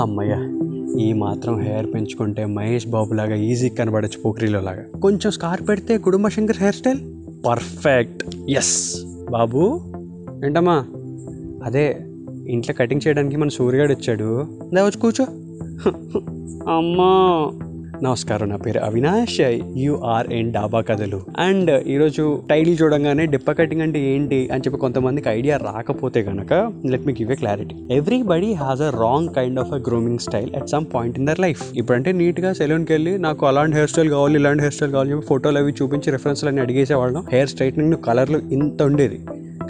అమ్మయ్య ఈ మాత్రం హెయిర్ పెంచుకుంటే మహేష్ బాబు లాగా ఈజీ కనబడచ్చు పోక్రీలో లాగా. కొంచెం స్కార్ పెడితే కుటుంబ Shankar hair style perfect yes బాబు ఏంటమ్మా? అదే ఇంట్లో కటింగ్ చేయడానికి మన సూర్యగాడు వచ్చాడు. దా వచ్చి కూర్చో. అమ్మా. నమస్కారం నా పేరు అవినాష్. యూఆర్ ఎన్ డాబా కథలు. అండ్ ఈరోజు టైటిల్ చూడంగానే డిప్ప కటింగ్ అంటే ఏంటి అని చెప్పి కొంతమందికి ఐడియా రాకపోతే కనుక let me give a clarity. Everybody has a wrong kind of a grooming style at some point in their life. ఇప్పుడంటే నీట్గా సెలూన్కి వెళ్ళి నాకు అలాంటి హెయిర్ స్టైల్ కావాలి ఇలాంటి హెయిర్ స్టైల్ కావాలి చెప్పి ఫోటోలు అవి చూపించి రిఫరెన్స్లు అని అడిగేసేవాళ్ళం. హెయిర్ స్ట్రైట్నింగ్ కలర్లు ఇంత ఉండేది.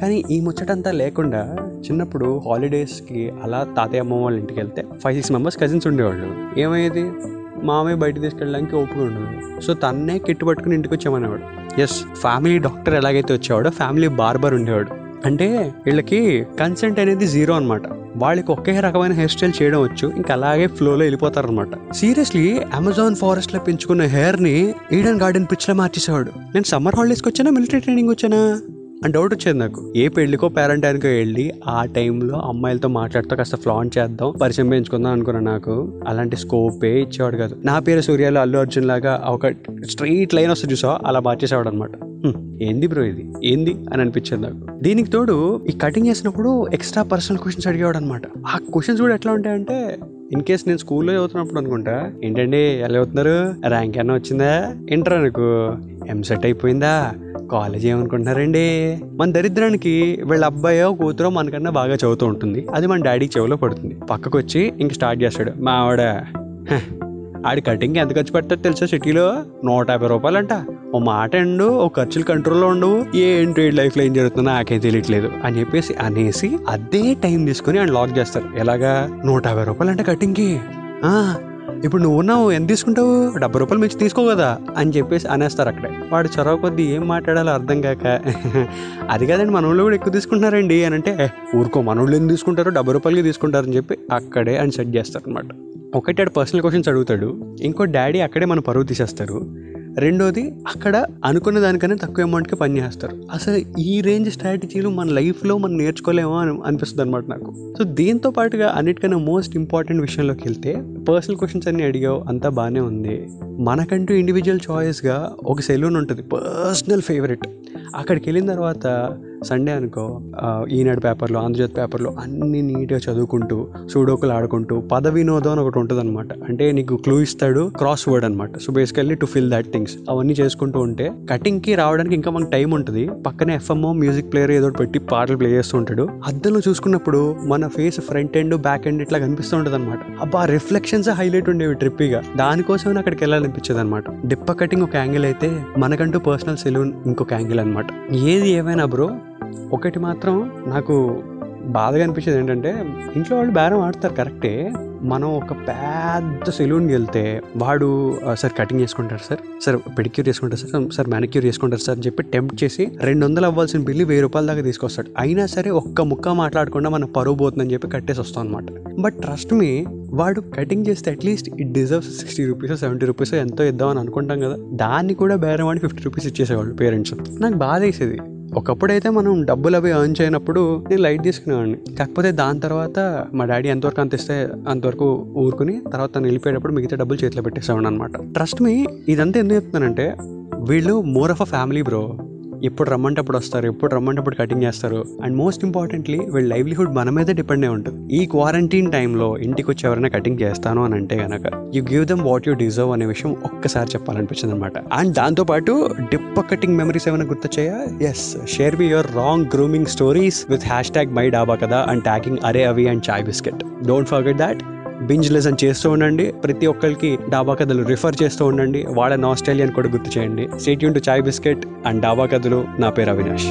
కానీ ఈ ముచ్చటంతా లేకుండా చిన్నప్పుడు హాలిడేస్కి అలా తాతయ్య అమ్మ వాళ్ళ ఇంటికి వెళ్తే ఫైవ్ సిక్స్ మెంబర్స్ కజిన్స్ ఉండేవాళ్ళు. ఏమయ్యేది? మామయ్య బయట తీసుకెళ్ళడానికి ఓపిక ఉండదు. సో తన్నే కిట్టు పట్టుకుని ఇంటికి వచ్చామనేవాడు. ఎస్ ఫ్యామిలీ డాక్టర్ ఎలాగైతే వచ్చేవాడో ఫ్యామిలీ బార్బర్ ఉండేవాడు. అంటే వీళ్ళకి కన్సెంట్ అనేది జీరో అనమాట వాళ్ళకి ఒకే రకమైన హెయిర్ స్టైల్ చేయడం వచ్చు ఇంకా అలాగే ఫ్లోలో వెళ్ళిపోతారు అనమాట సీరియస్లీ అమెజాన్ ఫారెస్ట్లో పెంచుకున్న హెయిర్ని ఈడెన్ గార్డెన్ పిచ్లో మార్చేసేవాడు. నేను సమ్మర్ హాలిడేస్కి వచ్చానా మిలిటరీ ట్రైనింగ్ వచ్చానా? అని డౌట్ వచ్చేది నాకు. ఏ పెళ్ళికో పేరెంటానికో వెళ్ళి ఆ టైంలో అమ్మాయిలతో మాట్లాడుతూ కాస్త ఫ్లాన్ చేద్దాం పరిచయం పెంచుకుందాం అనుకున్నాను నాకు. అలాంటి స్కోపే ఇచ్చేవాడు కాదు. నా పేరు సూర్యాలో అల్లు అర్జున్ లాగా ఒక స్ట్రైట్ లైన్ వస్తే చూసా అలా మార్చేసేవాడు అనమాట ఏంది బ్రో ఇది? ఏంది? అని అనిపించింది నాకు. దీనికి తోడు ఈ కటింగ్ చేసినప్పుడు ఎక్స్ట్రా పర్సనల్ క్వశ్చన్స్ అడిగేవాడు అనమాట ఆ క్వశ్చన్స్ కూడా ఎట్లా ఉంటాయంటే ఇన్ కేస్ నేను స్కూల్లో చదువుతున్నప్పుడు అనుకుంటా ఏంటండి ఎలా చదువుతున్నారు? ర్యాంక్ ఏమన్నా వచ్చిందా? ఇంటర్ అనుకో. ఎంసెట్ అయిపోయిందా? కాలేజ్ ఏమనుకుంటున్నారండి మన దరిద్రానికి వీళ్ళ అబ్బాయో కూతురో మనకన్నా బాగా చదువుతూ ఉంటుంది. అది మన డాడీ చెవిలో పడుతుంది. పక్కకు వచ్చి ఇంక స్టార్ట్ చేస్తాడు. మా ఆవిడ ఆడి కటింగ్ ఎంత ఖర్చు పెడతాడు తెలుసా సిటీలో? నూట యాభై రూపాయలంట. ఓ మాట అండు ఓ ఖర్చులు కంట్రోల్లో ఉండవు ఏంటి లైఫ్లో ఏం జరుగుతుందో నాకేం తెలియట్లేదు. అని చెప్పేసి అనేసి అదే టైం తీసుకుని ఆయన లాక్ చేస్తారు. ఎలాగా? నూట యాభై రూపాయలు అంటే కటింగ్కి ఇప్పుడు నువ్వు ఉన్నావు ఎంత తీసుకుంటావు? డెబ్బై రూపాయలు మించి తీసుకో కదా అని చెప్పేసి అనేస్తారు అక్కడే. వాడు చొరవ కొద్దీ ఏం మాట్లాడాలో అర్థం కాక అది కాదండి మన కూడా ఎక్కువ తీసుకుంటున్నారండి అని అంటే ఊరుకో మన వాళ్ళు ఏం తీసుకుంటారు డెబ్బై రూపాయలకి తీసుకుంటారని చెప్పి అక్కడే అని సెట్ చేస్తారు అనమాట ఒకటి ఆడు పర్సనల్ క్వశ్చన్స్ అడుగుతాడు. ఇంకో డాడీ అక్కడే మన పరువు తీసేస్తారు. రెండోది అక్కడ అనుకున్న దానికన్నా తక్కువ అమౌంట్కి పని చేస్తారు అసలు ఈ రేంజ్ స్ట్రాటజీలు మన లైఫ్లో మనం నేర్చుకోలేమో అని అనిపిస్తుంది అనమాట నాకు. సో దీంతో పాటుగా అన్నిటికన్నా మోస్ట్ ఇంపార్టెంట్ విషయంలోకి వెళ్తే పర్సనల్ క్వశ్చన్స్ అన్ని అడిగావు అంతా బాగానే ఉంది. మనకంటూ ఇండివిజువల్ చాయిస్గా ఒక సెలూన్ ఉంటుంది పర్సనల్ ఫేవరెట్ అక్కడికి వెళ్ళిన తర్వాత సండే అనుకో ఈనాడు పేపర్లో ఆంధ్రజ్యోతి పేపర్లో అన్ని నీట్గా చదువుకుంటూ సూడోకులు ఆడుకుంటూ పద వినోదం అని ఒకటి ఉంటుంది అనమాట అంటే నీకు క్లూ ఇస్తాడు క్రాస్ వర్డ్ అనమాట so basically to fill that things అవన్నీ చేసుకుంటూ ఉంటే కటింగ్కి రావడానికి ఇంకా మనకు టైం ఉంటుంది. పక్కనే ఎఫ్ఎంఓ మ్యూజిక్ ప్లేయర్ ఏదో పెట్టి పాటలు ప్లే చేస్తూ ఉంటాడు. అద్దంలో చూసుకున్నప్పుడు మన face front end back end ఇట్లా కనిపిస్తూ ఉంటుంది అనమాట అబ్బా రిఫ్లెక్షన్స్ హైలైట్ ఉండేవి ట్రిప్పీగా దానికోసం అక్కడికి వెళ్ళాలనిపించేది అనమాట డిప్ప కటింగ్ ఒక యాంగిల్ అయితే మనకంటూ పర్సనల్ సెలూన్ ఇంకొక యాంగిల్ అనమాట ఏది ఏమైనా బ్రో ఒకటి మాత్రం నాకు బాధగా అనిపించేది ఏంటంటే ఇంట్లో వాళ్ళు బేరం ఆడతారు కరెక్టే. మనం ఒక పెద్ద సెలూన్కి వెళ్తే వాడు సార్ కటింగ్ చేసుకుంటారు సార్? సార్ పెడిక్యూర్ చేసుకుంటారు సార్? సార్ మ్యానిక్యూర్ చేసుకుంటారు సార్? అని చెప్పి టెంప్ట్ చేసి రెండు వందలు అవ్వాల్సిన బిల్లు వెయ్యి రూపాయల దాకా తీసుకొస్తాడు. అయినా సరే ఒక్క ముక్క మాట్లాడకుండా మన పరువు పోతుందని చెప్పి కట్టేసి వస్తాం అనమాట బట్ ట్రస్ట్ మీ వాడు కటింగ్ చేస్తే at least it deserves sixty rupees seventy rupees ఎంతో ఇద్దామని అనుకుంటాం కదా. దాన్ని కూడా బేరం వాడి ఫిఫ్టీ రూపీస్ ఇచ్చేసేవాళ్ళు పేరెంట్స్. నాకు బాధ వేసేది ఒకప్పుడైతే మనం డబ్బులు అవి ఎర్న్ చేయనప్పుడు నేను లైట్ తీసుకునేవాడిని. కాకపోతే దాని తర్వాత మా డాడీ ఎంతవరకు అంత ఇస్తే అంతవరకు ఊరుకుని తర్వాత తను వెళ్ళిపోయేటప్పుడు మిగతా డబ్బులు చేతిలో పెట్టేసేవాడిని అనమాట ట్రస్ట్ మీ ఇదంతా ఎందుకు చెప్తున్నానంటే వీళ్ళు more of a family bro ఎప్పుడు రమ్మంటే అప్పుడు వస్తారు ఎప్పుడు రమ్మంటే అప్పుడు కటింగ్ చేస్తారు. అండ్ మోస్ట్ ఇంపార్టెంట్లీ వీళ్ళ లైవ్లీహుడ్ మన మీదే డిపెండ్ అయి ఉంటుంది. ఈ క్వారంటైన్ టైంలో ఇంటికి వచ్చి ఎవరైనా కటింగ్ చేస్తాను అని అంటే గనక you give them what you deserve అనే విషయం ఒక్కసారి చెప్పాలనిపించింది అనమాట అండ్ దాంతోపాటు డిప్ప కటింగ్ మెమరీస్ ఏమైనా గుర్తొచ్చాయా? Yes share be your wrong grooming stories with hashtag my Dhaba కదా అండ్ ట్యాగింగ్ అరే అవి and chai biscuit don't forget that binge listen చేస్తూ ఉండండి. ప్రతి ఒక్కరికి డాబా కథలు రిఫర్ చేస్తూ ఉండండి. వాళ్ళ ఆస్ట్రేలియన్ కూడా గుర్తు చేయండి. Stay tuned to chai biscuit and Dhaba కథలు నా పేరు అవినాష్.